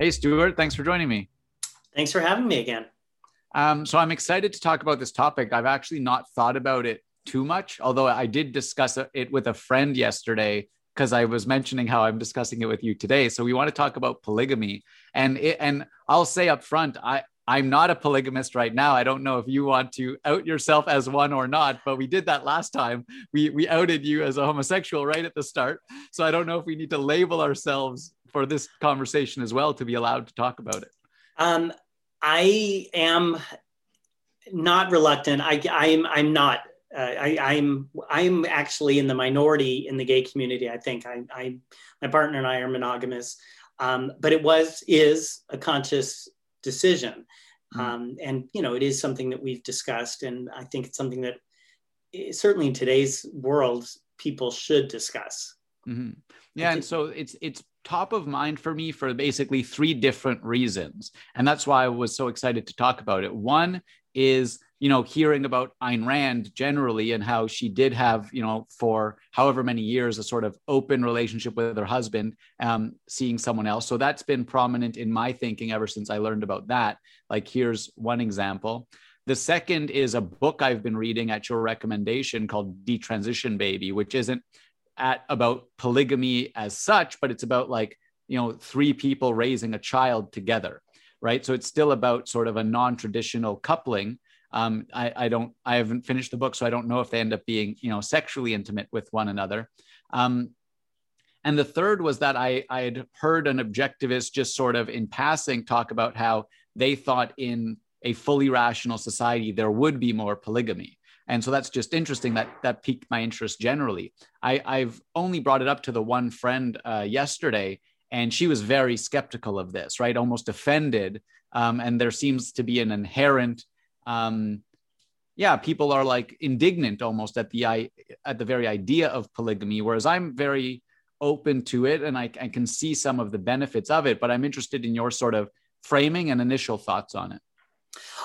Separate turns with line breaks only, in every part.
Hey, Stewart, thanks for joining me.
Thanks for having me again.
Um, so I'm excited to talk about this topic. I've actually not thought about it too much, although I did discuss it with a friend yesterday because I was mentioning how I'm discussing it with you today. So we want to talk about polygamy, and it, and I'll say up front, I I'm not a polygamist right now. I don't know if you want to out yourself as one or not, but we did that last time. We we outed you as a homosexual right at the start. So I don't know if we need to label ourselves for this conversation as well to be allowed to talk about it.
Um, I am not reluctant. I, I'm I'm not. Uh, I, I'm I'm actually in the minority in the gay community. I think I, I my partner and I are monogamous, um, but it was is a conscious decision, mm-hmm. um, and you know it is something that we've discussed, and I think it's something that eh, certainly in today's world people should discuss.
Mm-hmm. Yeah, and so it's it's top of mind for me for basically three different reasons. And that's why I was so excited to talk about it. One is, you know, hearing about Ayn Rand generally and how she did have, you know, for however many years, a sort of open relationship with her husband, um, seeing someone else. So that's been prominent in my thinking ever since I learned about that. Like, here's one example. The second is a book I've been reading at your recommendation called Detransition Baby, which isn't at about polygamy as such, but it's about like, you know, three people raising a child together, right? So it's still about sort of a non traditional coupling. Um, I, I, don't, I haven't finished the book, so I don't know if they end up being, you know, sexually intimate with one another. Um, and the third was that I, I had heard an objectivist just sort of in passing talk about how they thought in a fully rational society there would be more polygamy and so that's just interesting that that piqued my interest generally. I, i've only brought it up to the one friend uh, yesterday and she was very skeptical of this right? Almost offended. Um, and there seems to be an inherent um, yeah people are like indignant almost at the at the very idea of polygamy whereas i'm very open to it and I, I can see some of the benefits of it but i'm interested in your sort of framing and initial thoughts on it.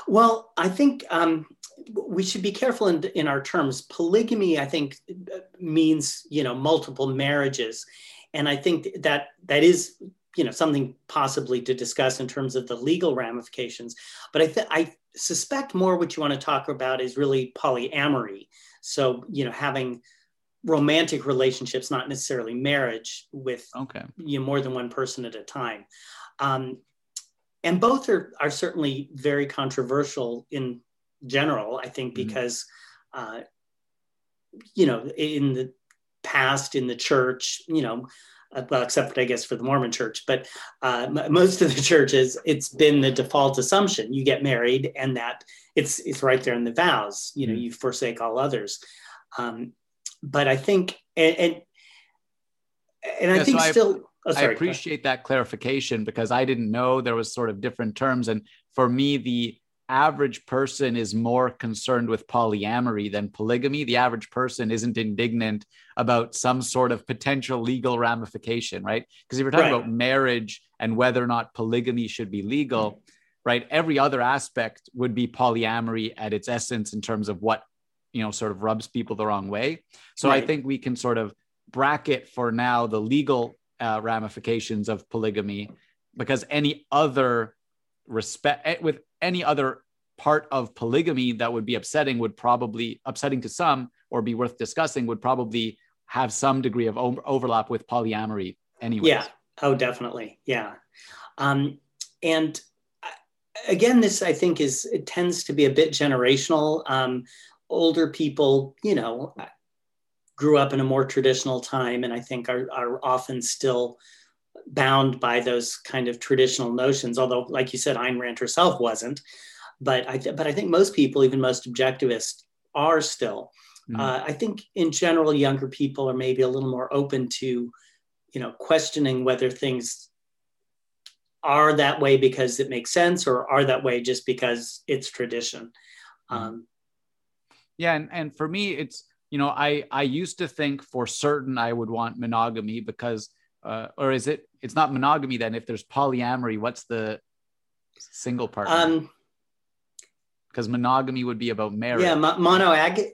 Well, I think um, we should be careful in, in our terms. Polygamy, I think, means you know multiple marriages, and I think that that is you know something possibly to discuss in terms of the legal ramifications. But I th- I suspect more what you want to talk about is really polyamory. So you know having romantic relationships, not necessarily marriage, with okay. you know more than one person at a time. Um, and both are are certainly very controversial in general. I think mm-hmm. because mm-hmm. uh, you know in the past in the church, you know. Uh, well, except I guess for the Mormon church, but uh, most of the churches, it's been the default assumption: you get married, and that it's it's right there in the vows. You know, mm-hmm. you forsake all others. Um, but I think, and and, and I think so still,
Oh, I appreciate that clarification because I didn't know there was sort of different terms. And for me, the average person is more concerned with polyamory than polygamy. The average person isn't indignant about some sort of potential legal ramification, right? Because if you're talking right. about marriage and whether or not polygamy should be legal, right, every other aspect would be polyamory at its essence in terms of what, you know, sort of rubs people the wrong way. So right. I think we can sort of bracket for now the legal uh, ramifications of polygamy because any other respect eh, with any other part of polygamy that would be upsetting would probably upsetting to some or be worth discussing would probably have some degree of overlap with polyamory anyway
yeah. Oh definitely. Yeah. Um, and uh, again this i think is it tends to be a bit generational. Um, older people you know grew up in a more traditional time and I think are, are often still bound by those kind of traditional notions. Although, like you said, Ayn Rand herself wasn't. But I, th- but I think most people, even most objectivists, are still. Mm-hmm. Uh, I think in general, younger people are maybe a little more open to, you know, questioning whether things are that way because it makes sense or are that way just because it's tradition. Mm-hmm. Um,
yeah, and, and for me, it's you know, I I used to think for certain I would want monogamy because, uh, or is it? It's not monogamy then. If there's polyamory, what's the single part? Um, because monogamy would be about marriage.
Yeah, mo- monoag.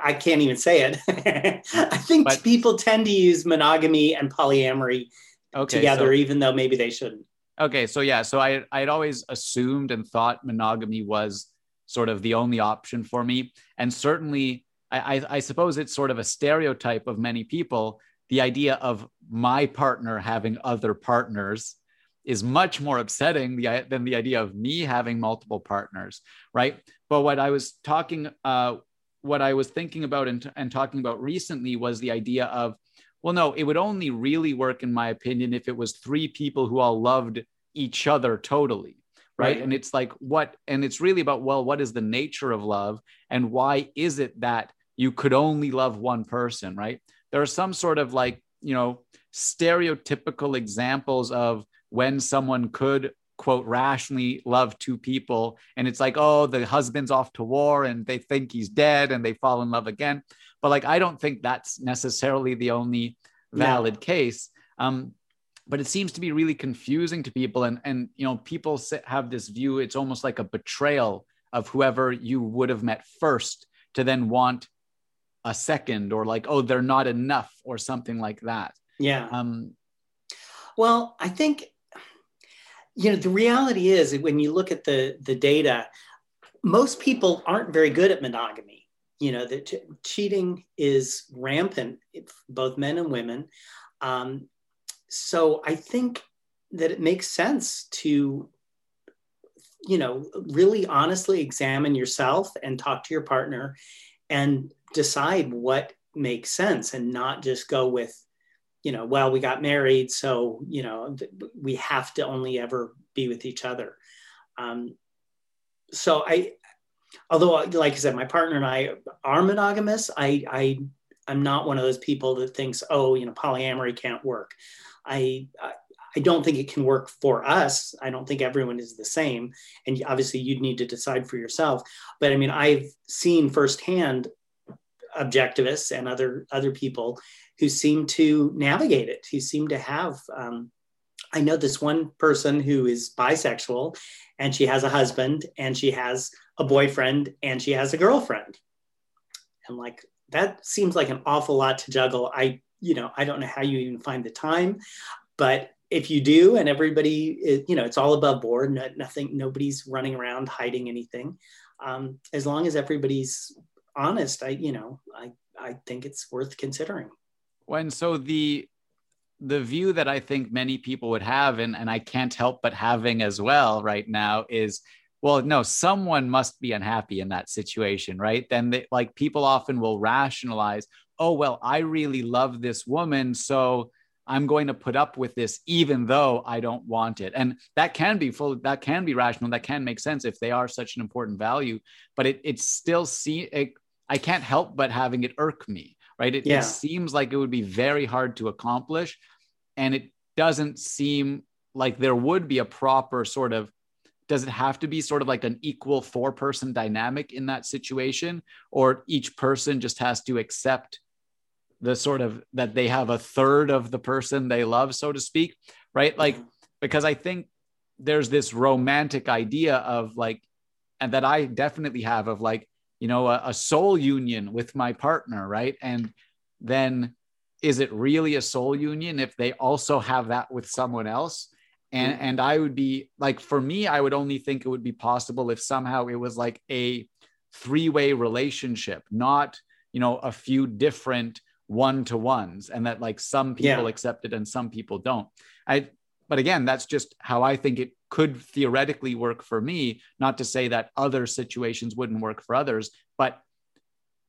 I can't even say it. I think but, people tend to use monogamy and polyamory okay, together, so, even though maybe they shouldn't.
Okay, so yeah, so I I'd always assumed and thought monogamy was sort of the only option for me, and certainly I, I, I suppose it's sort of a stereotype of many people. The idea of my partner having other partners is much more upsetting than the idea of me having multiple partners, right? But what I was talking, uh, what I was thinking about and, and talking about recently was the idea of well, no, it would only really work, in my opinion, if it was three people who all loved each other totally. Right? right. And it's like, what? And it's really about, well, what is the nature of love? And why is it that you could only love one person? Right. There are some sort of like, you know, stereotypical examples of when someone could quote rationally love two people and it's like oh the husband's off to war and they think he's dead and they fall in love again but like, I don't think that's necessarily the only valid case. Um, but it seems to be really confusing to people. And, and you know, people have this view, it's almost like a betrayal of whoever you would have met first to then want a second or like, oh, they're not enough or something like that.
Yeah. Um, well, I think you know the reality is when you look at the the data most people aren't very good at monogamy you know that cheating is rampant both men and women um, so i think that it makes sense to you know really honestly examine yourself and talk to your partner and decide what makes sense and not just go with you know well we got married so you know we have to only ever be with each other um, so i although like I said, my partner and I are monogamous, I, I I'm not one of those people that thinks, oh, you know, polyamory can't work. I, I I don't think it can work for us. I don't think everyone is the same. And obviously, you'd need to decide for yourself. But I mean, I've seen firsthand objectivists and other other people who seem to navigate it, who seem to have. Um, I know this one person who is bisexual, and she has a husband, and she has a boyfriend and she has a girlfriend. And like that seems like an awful lot to juggle. I, you know, I don't know how you even find the time, but if you do and everybody is, you know, it's all above board, nothing, nobody's running around hiding anything. Um, as long as everybody's honest, I, you know, I, I think it's worth considering.
When so the the view that I think many people would have, and, and I can't help but having as well right now, is well no someone must be unhappy in that situation right then they, like people often will rationalize oh well i really love this woman so i'm going to put up with this even though i don't want it and that can be full that can be rational that can make sense if they are such an important value but it it still see it, i can't help but having it irk me right? It, yeah. it seems like it would be very hard to accomplish and it doesn't seem like there would be a proper sort of does it have to be sort of like an equal four person dynamic in that situation? Or each person just has to accept the sort of that they have a third of the person they love so to speak right? Like because i think there's this romantic idea of like and that i definitely have of like you know a, a soul union with my partner right? And then is it really a soul union if they also have that with someone else? And mm-hmm. and i would be like for me i would only think it would be possible if somehow it was like a three-way relationship not you know a few different one-to-ones and that like some people yeah. accept it and some people don't. I but again that's just how i think it could theoretically work for me. Not to say that other situations wouldn't work for others but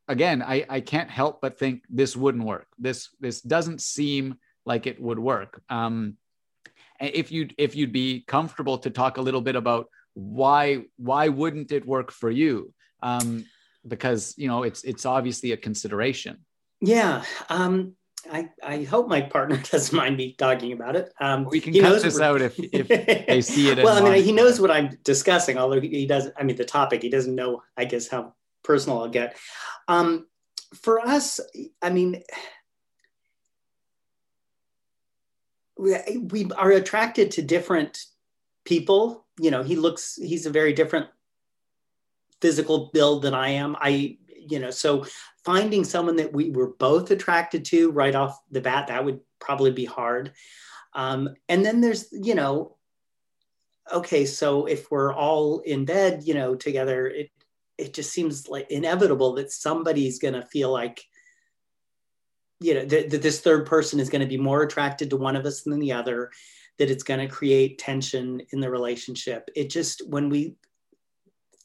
again i i can't help but think this wouldn't work. This this doesn't seem like it would work. Um if you if you'd be comfortable to talk a little bit about why why wouldn't it work for you? Um, because you know it's it's obviously a consideration.
Yeah um, I, I hope my partner doesn't mind me talking about it. Um,
we can cut this out if, if they see it.
well, I mean, he knows what I'm discussing, although he doesn't. I mean, the topic he doesn't know. I guess how personal I'll get. Um, for us, I mean, we, we are attracted to different people. You know, he looks, he's a very different physical build than I am. I, you know, so finding someone that we were both attracted to right off the bat, that would probably be hard. Um, and then there's, you know, okay, so if we're all in bed, you know, together, it it just seems like inevitable that somebody's going to feel like you know that, that this third person is going to be more attracted to one of us than the other that it's going to create tension in the relationship it just when we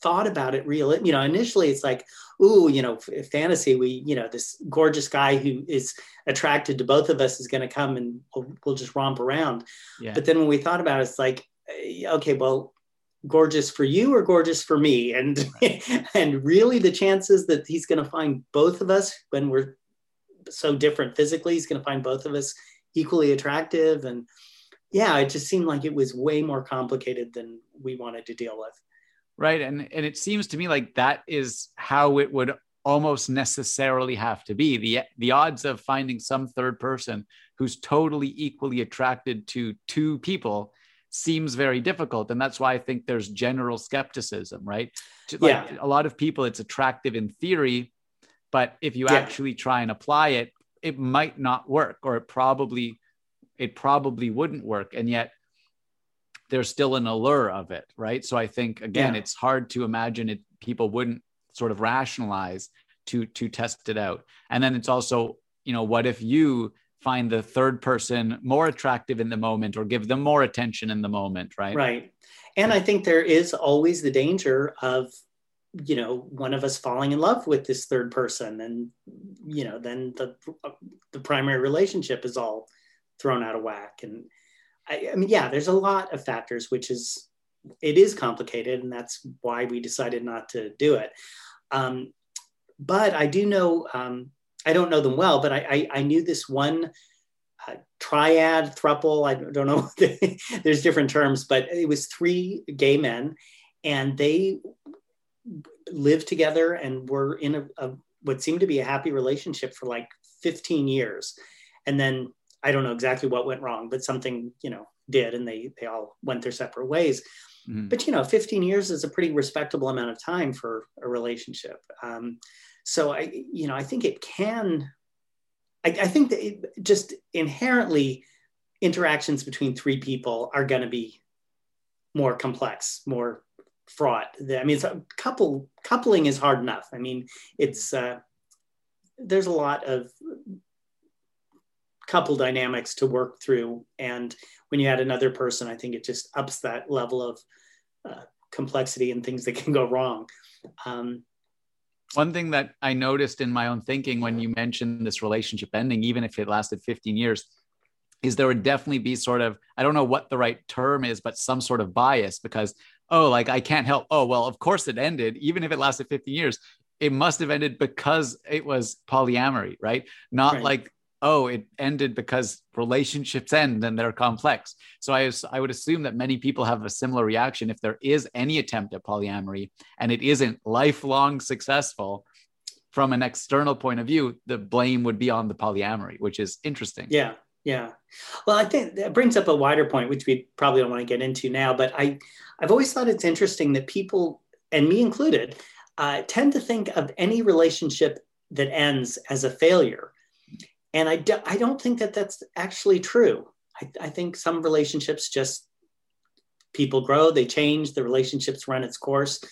thought about it real you know initially it's like ooh you know fantasy we you know this gorgeous guy who is attracted to both of us is going to come and we'll, we'll, just romp around. Yeah. but then when we thought about it it's like eh, okay well gorgeous for you or gorgeous for me? And and really the chances that he's going to find both of us when we're so different physically he's going to find both of us equally attractive. And yeah it just seemed like it was way more complicated than we wanted to deal with
right? And and it seems to me like that is how it would almost necessarily have to be. The the odds of finding some third person who's totally equally attracted to two people seems very difficult. And that's why i think there's general skepticism right? Like yeah. a lot of people it's attractive in theory but if you yeah. actually try and apply it it might not work or it probably it probably wouldn't work. And yet there's still an allure of it right? So i think again yeah. it's hard to imagine it people wouldn't sort of rationalize to to test it out. And then it's also you know what if you find the third person more attractive in the moment or give them more attention in the moment right?
Right. And i think there is always the danger of you know one of us falling in love with this third person and you know then the the primary relationship is all thrown out of whack. And I, I mean yeah there's a lot of factors which is it is complicated and that's why we decided not to do it um, but i do know um, I don't know them well, but I, I, I knew this one uh, triad, thruple. I don't know. There's different terms, but it was three gay men, and they lived together and were in a, a what seemed to be a happy relationship for like 15 years, and then I don't know exactly what went wrong, but something you know did, and they they all went their separate ways. Mm-hmm. But you know, 15 years is a pretty respectable amount of time for a relationship. Um, so I, you know, I think it can. I, I think that it just inherently interactions between three people are going to be more complex, more fraught. I mean, it's a couple coupling is hard enough. I mean, it's uh, there's a lot of couple dynamics to work through, and when you add another person, I think it just ups that level of uh, complexity and things that can go wrong. Um,
one thing that I noticed in my own thinking when you mentioned this relationship ending, even if it lasted 15 years, is there would definitely be sort of, I don't know what the right term is, but some sort of bias because, oh, like I can't help. Oh, well, of course it ended, even if it lasted 15 years. It must have ended because it was polyamory, right? Not right. like oh, it ended because relationships end and they're complex. So I, I would assume that many people have a similar reaction if there is any attempt at polyamory and it isn't lifelong successful from an external point of view, the blame would be on the polyamory, which is interesting.
Yeah. Yeah. Well, I think that brings up a wider point, which we probably don't want to get into now, but I, I've always thought it's interesting that people, and me included, uh, tend to think of any relationship that ends as a failure and I, do, I don't think that that's actually true. I, I think some relationships just people grow, they change, the relationships run its course.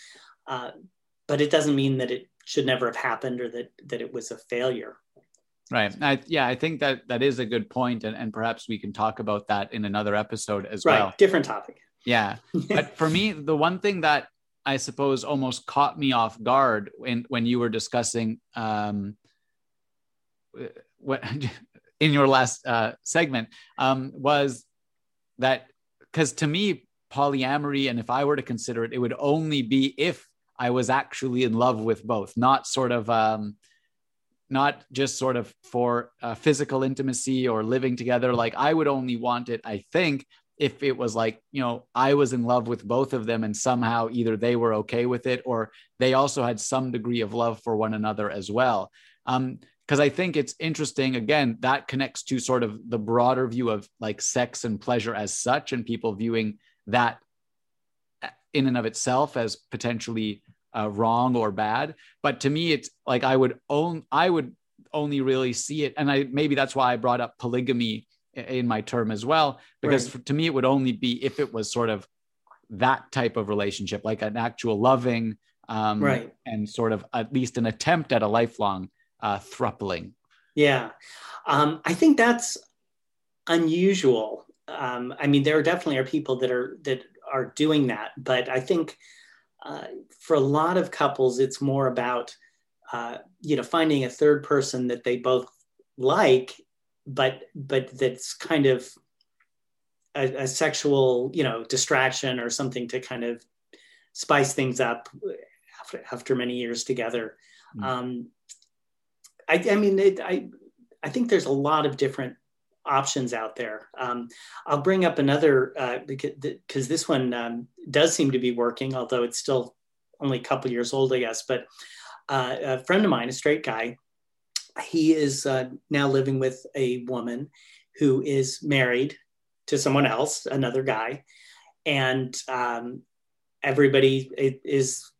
Uh, but it doesn't mean that it should never have happened or that that it was a failure.
Right. I, yeah, I think that that is a good point, and, and perhaps we can talk about that in another episode as well. right. well.
Different topic.
Yeah, but for me, the one thing that I suppose almost caught me off guard when when you were discussing um, what in your last uh, segment um, was that because to me polyamory and if i were to consider it it would only be if i was actually in love with both not sort of um, not just sort of for uh, physical intimacy or living together. Like i would only want it i think if it was like you know i was in love with both of them and somehow either they were okay with it or they also had some degree of love for one another as well. Um, because I think it's interesting. Again, that connects to sort of the broader view of like sex and pleasure as such, and people viewing that in and of itself as potentially uh, wrong or bad. But to me, it's like I would own, I would only really see it, and I maybe that's why I brought up polygamy in my term as well, because right. for, to me, it would only be if it was sort of that type of relationship, like an actual loving, um,
right,
and sort of at least an attempt at a lifelong uh, thrupling.
Yeah, um, I think that's unusual. Um, I mean, there definitely are people that are that are doing that, but I think uh, for a lot of couples, it's more about uh, you know finding a third person that they both like, but but that's kind of a, a sexual you know distraction or something to kind of spice things up after, after many years together. Mm. Um, I, I mean, it, I I think there's a lot of different options out there. Um, I'll bring up another uh, because this one um, does seem to be working, although it's still only a couple years old, I guess. But uh, a friend of mine, a straight guy, he is uh, now living with a woman who is married to someone else, another guy, and um, everybody is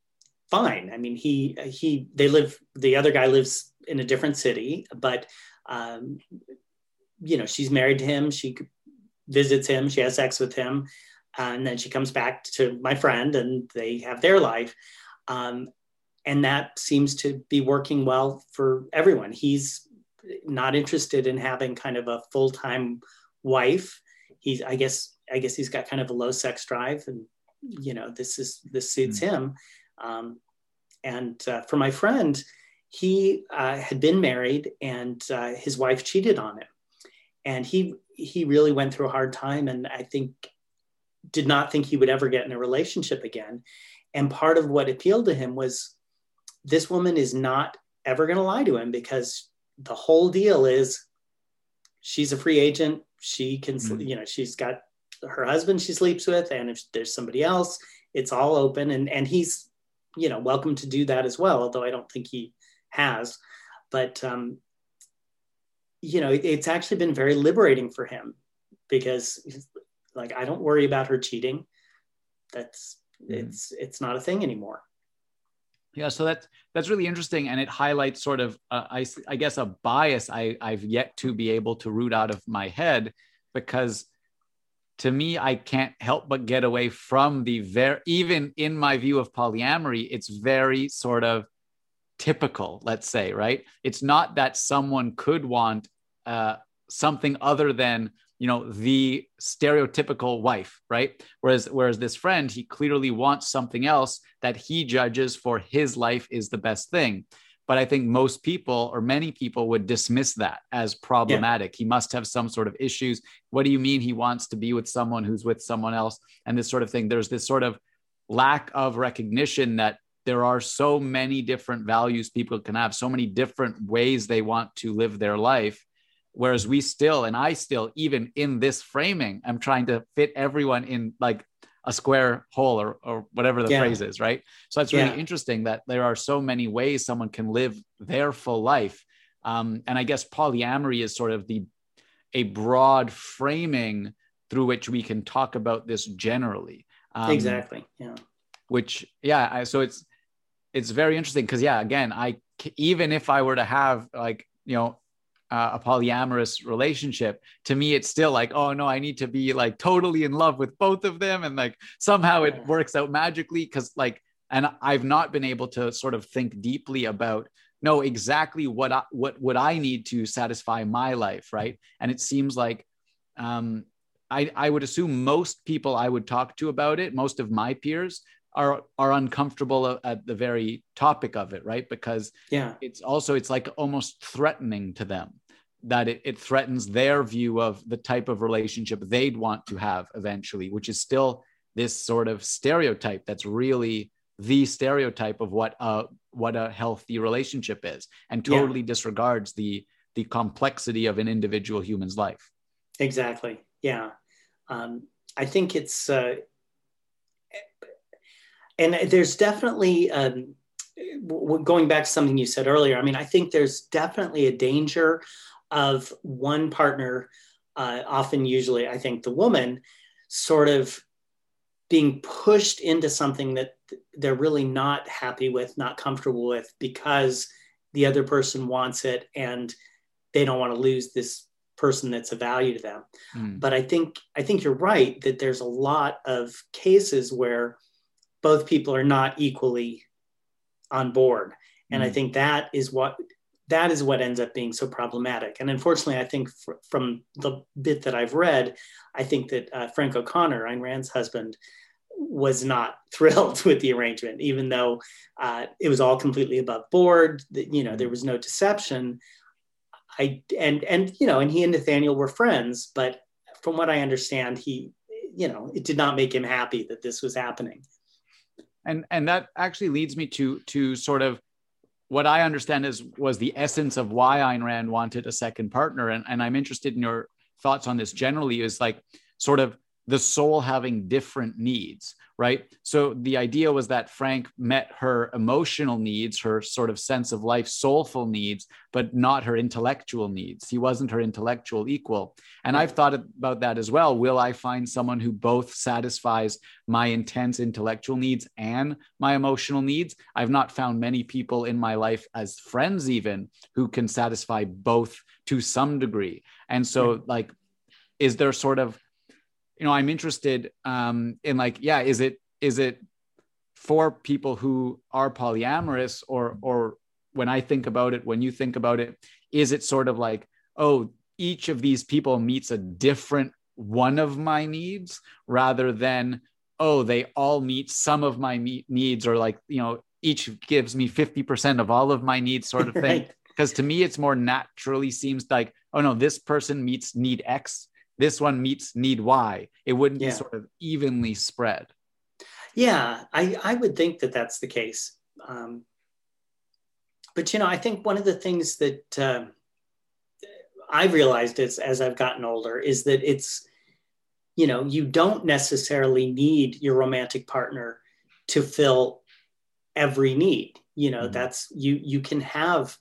fine. I mean, he he they live. The other guy lives in a different city, but um, you know, she's married to him. She visits him. She has sex with him, and then she comes back to my friend, and they have their life. Um, and that seems to be working well for everyone. He's not interested in having kind of a full time wife. He's, I guess, I guess he's got kind of a low sex drive, and you know, this is this suits mm him. Um, and uh, for my friend, he uh, had been married, and uh, his wife cheated on him. And he he really went through a hard time and i think did not think he would ever get in a relationship again. And part of what appealed to him was this woman is not ever going to lie to him because the whole deal is she's a free agent. She can mm-hmm. you know she's got her husband she sleeps with and if there's somebody else it's all open. And and he's you know welcome to do that as well although i don't think he has but um, you know, it's actually been very liberating for him because like I don't worry about her cheating. That's mm. it's it's not a thing anymore.
Yeah, so that's that's really interesting, and it highlights sort of uh, I I guess a bias I I've yet to be able to root out of my head because to me I can't help but get away from the very even in my view of polyamory, it's very sort of typical. Let's say right. It's not that someone could want uh, something other than you know the stereotypical wife right whereas whereas this friend he clearly wants something else that he judges for his life is the best thing but i think most people or many people would dismiss that as problematic yeah. he must have some sort of issues what do you mean he wants to be with someone who's with someone else and this sort of thing there's this sort of lack of recognition that there are so many different values people can have so many different ways they want to live their life whereas we still and i still even in this framing i'm trying to fit everyone in like a square hole or, or whatever the yeah. phrase is right so it's really yeah. interesting that there are so many ways someone can live their full life um, and i guess polyamory is sort of the a broad framing through which we can talk about this generally
um, exactly yeah
which yeah I, so it's it's very interesting because yeah again i even if i were to have like you know uh, a polyamorous relationship to me it's still like oh no i need to be like totally in love with both of them and like somehow it works out magically because like and i've not been able to sort of think deeply about know exactly what I, what would i need to satisfy my life right? And it seems like um I, I would assume most people I would talk to about it, most of my peers are are uncomfortable at the very topic of it right? Because
yeah.
it's also it's like almost threatening to them that it, it threatens their view of the type of relationship they'd want to have eventually which is still this sort of stereotype that's really the stereotype of what a what a healthy relationship is and totally yeah. disregards the the complexity of an individual human's life.
Exactly. Yeah. Um, i think it's uh, and there's definitely um, going back to something you said earlier i mean i think there's definitely a danger of one partner uh, often usually i think the woman sort of being pushed into something that they're really not happy with not comfortable with because the other person wants it and they don't want to lose this person that's a value to them. Mm. But I think I think you're right that there's a lot of cases where both people are not equally on board. And mm. I think that is what that is what ends up being so problematic. And unfortunately, I think fr- from the bit that I've read, I think that uh, Frank O'Connor, Ayn Rand's husband, was not thrilled with the arrangement, even though uh, it was all completely above board. That you know there was no deception. I and and you know, and he and Nathaniel were friends, but from what I understand, he you know it did not make him happy that this was happening.
And and that actually leads me to to sort of what I understand is was the essence of why Ayn Rand wanted a second partner. And, and I'm interested in your thoughts on this generally is like sort of the soul having different needs, right? So the idea was that Frank met her emotional needs, her sort of sense of life, soulful needs, but not her intellectual needs. He wasn't her intellectual equal. And I've thought about that as well. Will I find someone who both satisfies my intense intellectual needs and my emotional needs? I've not found many people in my life as friends, even who can satisfy both to some degree. And so, like, is there sort of you know i'm interested um in like yeah is it is it for people who are polyamorous or or when i think about it when you think about it is it sort of like oh each of these people meets a different one of my needs rather than oh they all meet some of my needs or like you know each gives me 50% of all of my needs sort of thing because right. to me it's more naturally seems like oh no this person meets need x this one meets need Y. It wouldn't yeah. be sort of evenly spread.
Yeah, I, I would think that that's the case. Um, but, you know, I think one of the things that uh, I've realized as, as I've gotten older is that it's, you know, you don't necessarily need your romantic partner to fill every need. You know, mm-hmm. that's you you can have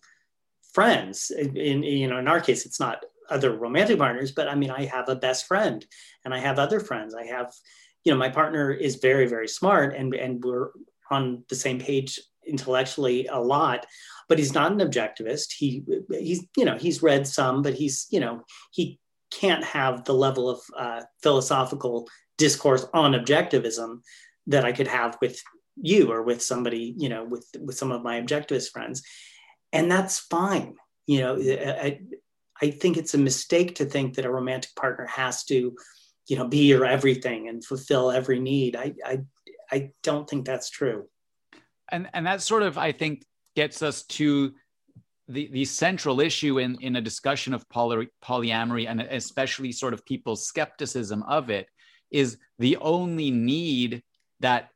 friends. In, in you know, in our case, it's not other romantic partners, but I mean, I have a best friend and I have other friends. I have, you know, my partner is very, very smart and, and we're on the same page intellectually a lot, but he's not an objectivist. He, he's, you know, he's read some, but he's, you know, he can't have the level of uh, philosophical discourse on objectivism that I could have with you or with somebody, you know, with, with some of my objectivist friends. And that's fine. You know, I, I think it's a mistake to think that a romantic partner has to, you know, be your everything and fulfill every need. I, I, I don't think that's true.
And and that sort of I think gets us to the the central issue in in a discussion of poly, polyamory and especially sort of people's skepticism of it is the only need that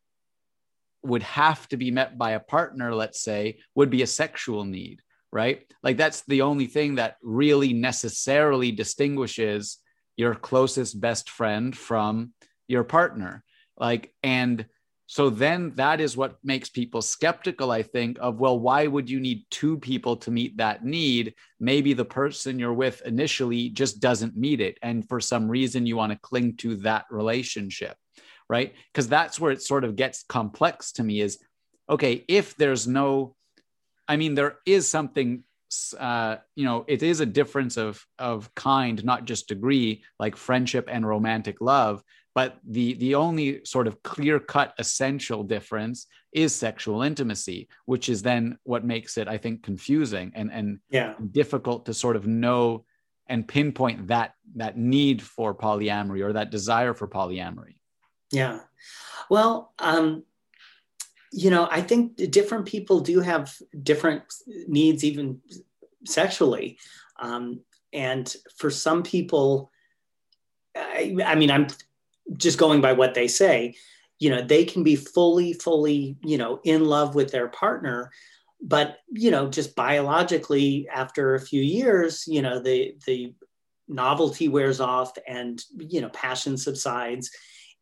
would have to be met by a partner let's say would be a sexual need right? Like that's the only thing that really necessarily distinguishes your closest best friend from your partner. Like, and so then that is what makes people skeptical, I think, of, well, why would you need two people to meet that need? Maybe the person you're with initially just doesn't meet it. And for some reason, you want to cling to that relationship, right? Because that's where it sort of gets complex to me is okay, if there's no I mean, there is something, uh, you know, it is a difference of of kind, not just degree, like friendship and romantic love. But the the only sort of clear cut essential difference is sexual intimacy, which is then what makes it, I think, confusing and and
yeah.
difficult to sort of know and pinpoint that that need for polyamory or that desire for polyamory.
Yeah. Well, um, you know, I think different people do have different needs, even sexually. Um, and for some people, I, I mean, I'm just going by what they say, you know, they can be fully, fully, you know, in love with their partner, but you know, just biologically, after a few years, you know, the the novelty wears off, and you know, passion subsides,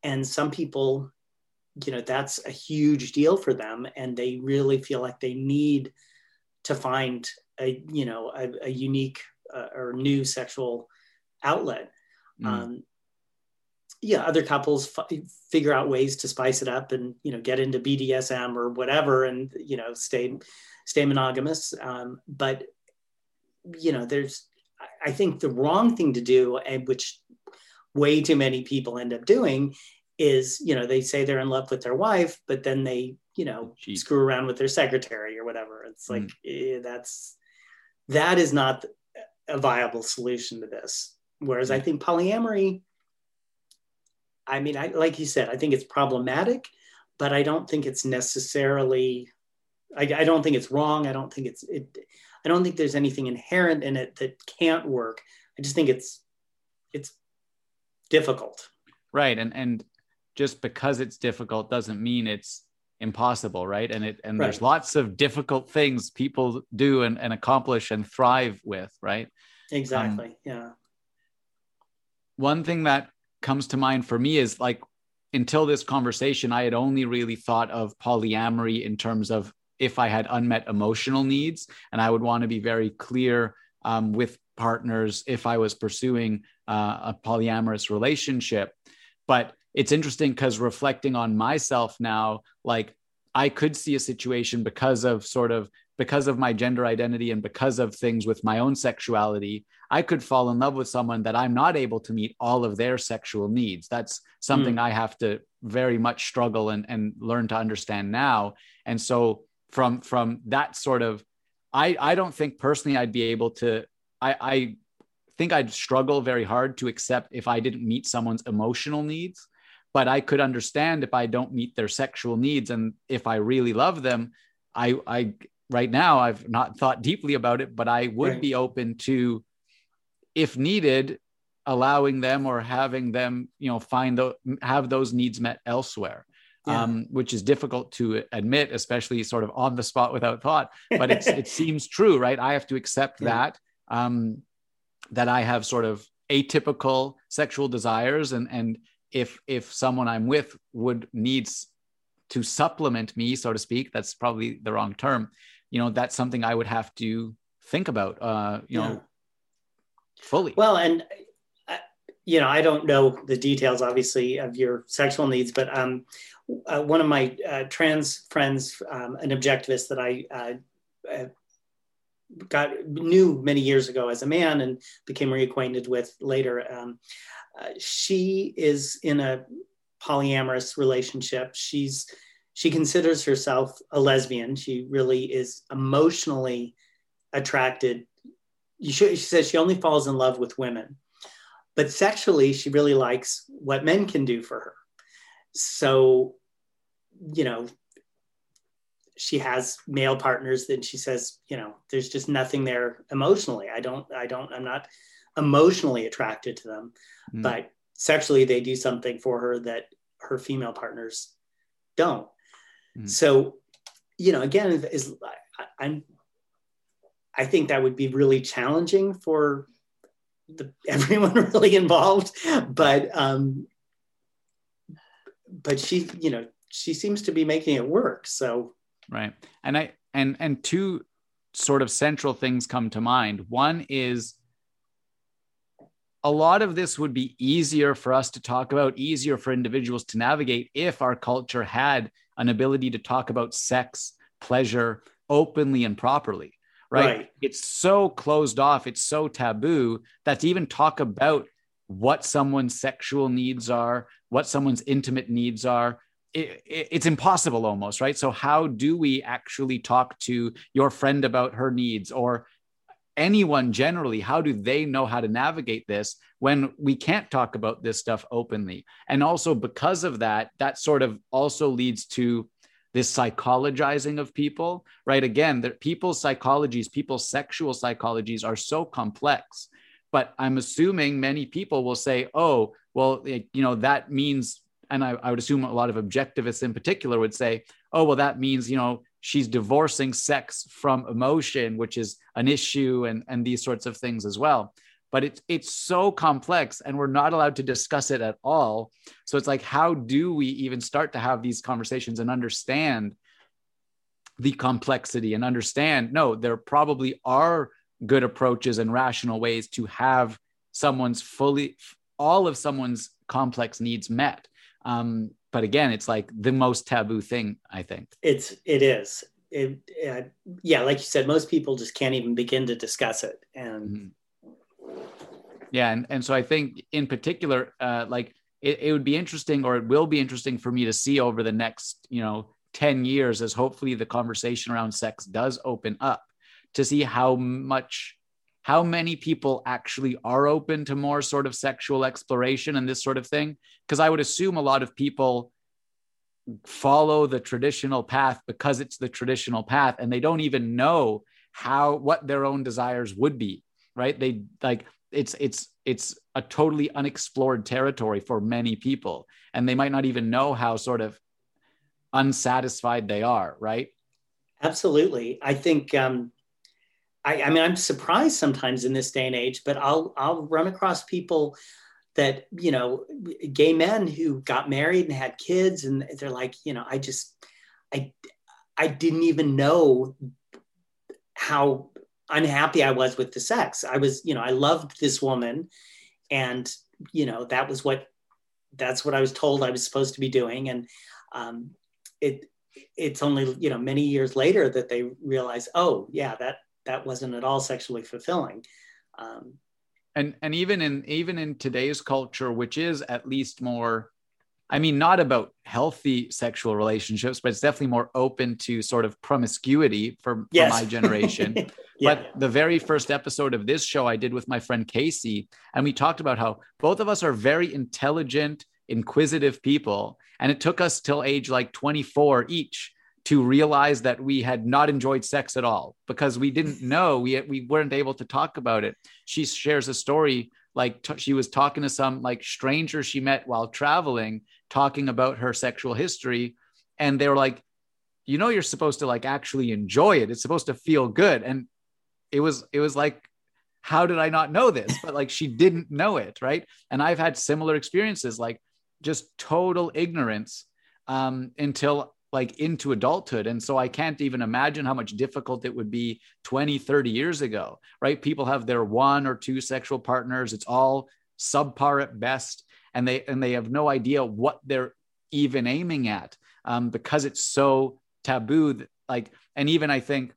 and some people you know that's a huge deal for them and they really feel like they need to find a you know a, a unique uh, or new sexual outlet mm. um, yeah other couples f- figure out ways to spice it up and you know get into bdsm or whatever and you know stay stay monogamous um, but you know there's I think the wrong thing to do, and which way too many people end up doing, is you know they say they're in love with their wife, but then they you know Jeez. screw around with their secretary or whatever. It's like mm. eh, that's that is not a viable solution to this. Whereas I think polyamory, I mean, I like you said, I think it's problematic, but I don't think it's necessarily. I, I don't think it's wrong. I don't think it's it. I don't think there's anything inherent in it that can't work. I just think it's it's difficult.
Right, and and just because it's difficult doesn't mean it's impossible right? And it and right. there's lots of difficult things people do and, and accomplish and thrive with right?
Exactly um, yeah.
one thing that comes to mind for me is like until this conversation i had only really thought of polyamory in terms of if i had unmet emotional needs and i would want to be very clear um, with partners if i was pursuing uh, a polyamorous relationship. But it's interesting because reflecting on myself now, like I could see a situation because of sort of because of my gender identity and because of things with my own sexuality, I could fall in love with someone that I'm not able to meet all of their sexual needs. That's something mm. I have to very much struggle and, and learn to understand now. And so from from that sort of I I don't think personally I'd be able to I I think I'd struggle very hard to accept if I didn't meet someone's emotional needs but I could understand if I don't meet their sexual needs and if I really love them, I I right now I've not thought deeply about it, but I would right. be open to if needed allowing them or having them, you know, find the have those needs met elsewhere. Yeah. Um, which is difficult to admit, especially sort of on the spot without thought. But it seems true, right? I have to accept yeah. that um, that I have sort of atypical sexual desires, and and if if someone i'm with would needs to supplement me so to speak that's probably the wrong term you know that's something i would have to think about uh you yeah. know fully
well and uh, you know i don't know the details obviously of your sexual needs but um uh, one of my uh, trans friends um, an objectivist that i uh, uh got knew many years ago as a man and became reacquainted with later um, Uh, she is in a polyamorous relationship. She's she considers herself a lesbian. She really is emotionally attracted. She says she only falls in love with women, but sexually she really likes what men can do for her. So, you know, she has male partners Then she says, you know, there's just nothing there emotionally. I don't, I don't, I'm not emotionally attracted to them mm. but sexually they do something for her that her female partners don't. Mm. So, you know, again, is I, am I think that would be really challenging for the, everyone really involved, but um, but she, you know, she seems to be making it work. So
right, and I and and two sort of central things come to mind. One is a lot of this would be easier for us to talk about, easier for individuals to navigate if our culture had an ability to talk about sex, pleasure openly and properly. Right? right? It's so closed off, it's so taboo that to even talk about what someone's sexual needs are, what someone's intimate needs are, it, it, it's impossible almost, right? So, how do we actually talk to your friend about her needs or anyone generally how do they know how to navigate this when we can't talk about this stuff openly? And also because of that that sort of also leads to this psychologizing of people right? Again that people's psychologies people's sexual psychologies are so complex but i'm assuming many people will say oh well you know that means and I, I would assume a lot of objectivists in particular would say oh well that means you know she's divorcing sex from emotion, which is an issue, and, and these sorts of things as well. But it's it's so complex, and we're not allowed to discuss it at all. So it's like, how do we even start to have these conversations and understand the complexity and understand? No, there probably are good approaches and rational ways to have someone's fully all of someone's complex needs met. Um, but again it's like the most taboo thing i think
it's it is it, uh, yeah like you said most people just can't even begin to discuss it and mm-hmm.
Yeah, and and so I think in particular, uh, like it, it would be interesting, or it will be interesting for me to see over the next, you know, ten years, as hopefully the conversation around sex does open up, to see how much how many people actually are open to more sort of sexual exploration and this sort of thing? Because i would assume a lot of people follow the traditional path because it's the traditional path and they don't even know how what their own desires would be right? They like it's it's it's a totally unexplored territory for many people and they might not even know how sort of unsatisfied they are right?
Absolutely. I think um I, I mean i'm surprised sometimes in this day and age but i'll i'll run across people that you know gay men who got married and had kids and they're like you know i just i i didn't even know how unhappy i was with the sex. I was you know i loved this woman and you know that was what that's what i was told i was supposed to be doing and um, it it's only you know many years later that they realize oh yeah that that wasn't at all sexually fulfilling um,
and and even in even in today's culture which is at least more i mean not about healthy sexual relationships but it's definitely more open to sort of promiscuity for, yes. for my generation yeah, but yeah. the very first episode of this show i did with my friend casey and we talked about how both of us are very intelligent inquisitive people and it took us till age like 24 each to realize that we had not enjoyed sex at all because we didn't know we we weren't able to talk about it. She shares a story like t- she was talking to some like stranger she met while traveling, talking about her sexual history, and they were like, "You know, you're supposed to like actually enjoy it. It's supposed to feel good." And it was it was like how did I not know this? But like she didn't know it, right? And I've had similar experiences, like just total ignorance um, until like into adulthood. And so i can't even imagine how much difficult it would be 20 30 years ago right? People have their one or two sexual partners. It's all subpar at best. And they and they have no idea what they're even aiming at um, because it's so taboo. Like and even i think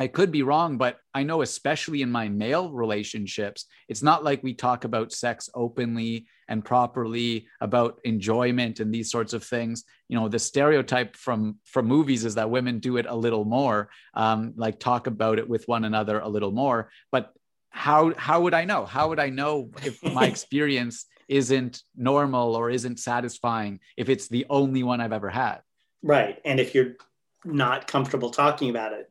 I could be wrong, but I know, especially in my male relationships, it's not like we talk about sex openly and properly about enjoyment and these sorts of things. You know, the stereotype from from movies is that women do it a little more, um, like talk about it with one another a little more. But how how would I know? How would I know if my experience isn't normal or isn't satisfying if it's the only one I've ever had?
Right, and if you're not comfortable talking about it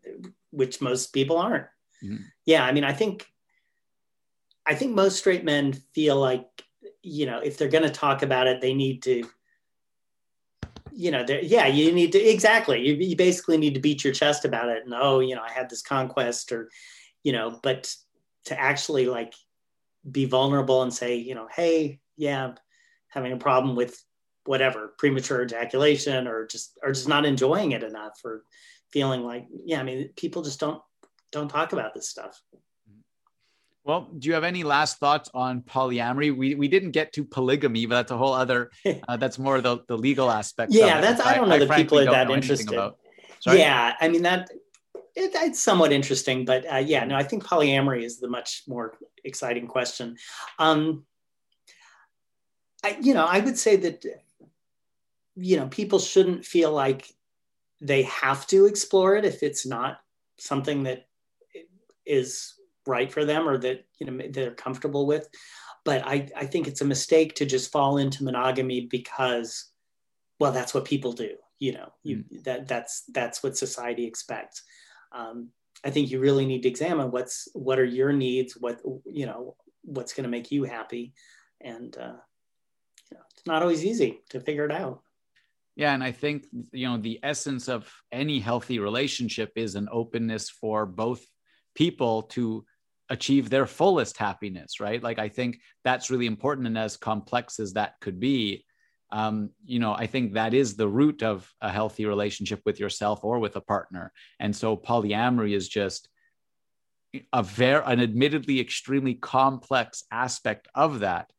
which most people aren't. Mm-hmm. Yeah, I mean, I think I think most straight men feel like you know if they're going to talk about it, they need to. You know, yeah, you need to exactly. You, you basically need to beat your chest about it, and oh, you know, I had this conquest, or you know, but to actually like be vulnerable and say, you know, hey, yeah, having a problem with whatever premature ejaculation or just or just not enjoying it enough or feeling like, yeah, I mean, people just don't don't talk about this stuff.
Well, do you have any last thoughts on polyamory? We we didn't get to polygamy, but that's a whole other. Uh, that's more the, the legal aspect.
Yeah, that's I, I don't know I, that people are that interested. Yeah, I mean that it, it's somewhat interesting, but uh, yeah, no, I think polyamory is the much more exciting question. Um, I, you know, I would say that you know people shouldn't feel like they have to explore it if it's not something that is right for them or that you know they're comfortable with. But I, I think it's a mistake to just fall into monogamy because well that's what people do you know you mm. that that's that's what society expects. Um, i think you really need to examine what's what are your needs what you know what's going to make you happy. And uh, you know, it's not always easy to figure it out
yeah, and I think you know the essence of any healthy relationship is an openness for both people to achieve their fullest happiness, right? Like I think that's really important, and as complex as that could be, um, you know, I think that is the root of a healthy relationship with yourself or with a partner. And so polyamory is just a very an admittedly extremely complex aspect of that.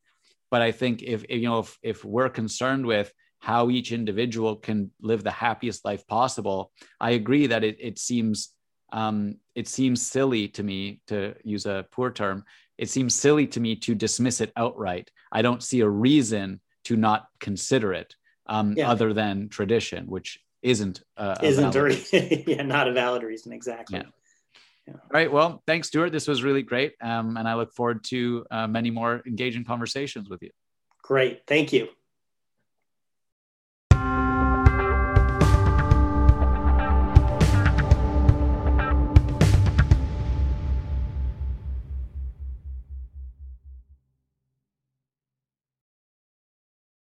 But I think if, you know if if we're concerned with how each individual can live the happiest life possible. I agree that it, it seems um, it seems silly to me to use a poor term it seems silly to me to dismiss it outright. I don't see a reason to not consider it um, yeah. other than tradition, which isn't uh,
isn't a, yeah, not a valid reason exactly.
Yeah. yeah. All right. Well, thanks, Stewart. This was really great, um, and I look forward to uh, many more engaging conversations with you.
Great. Thank you.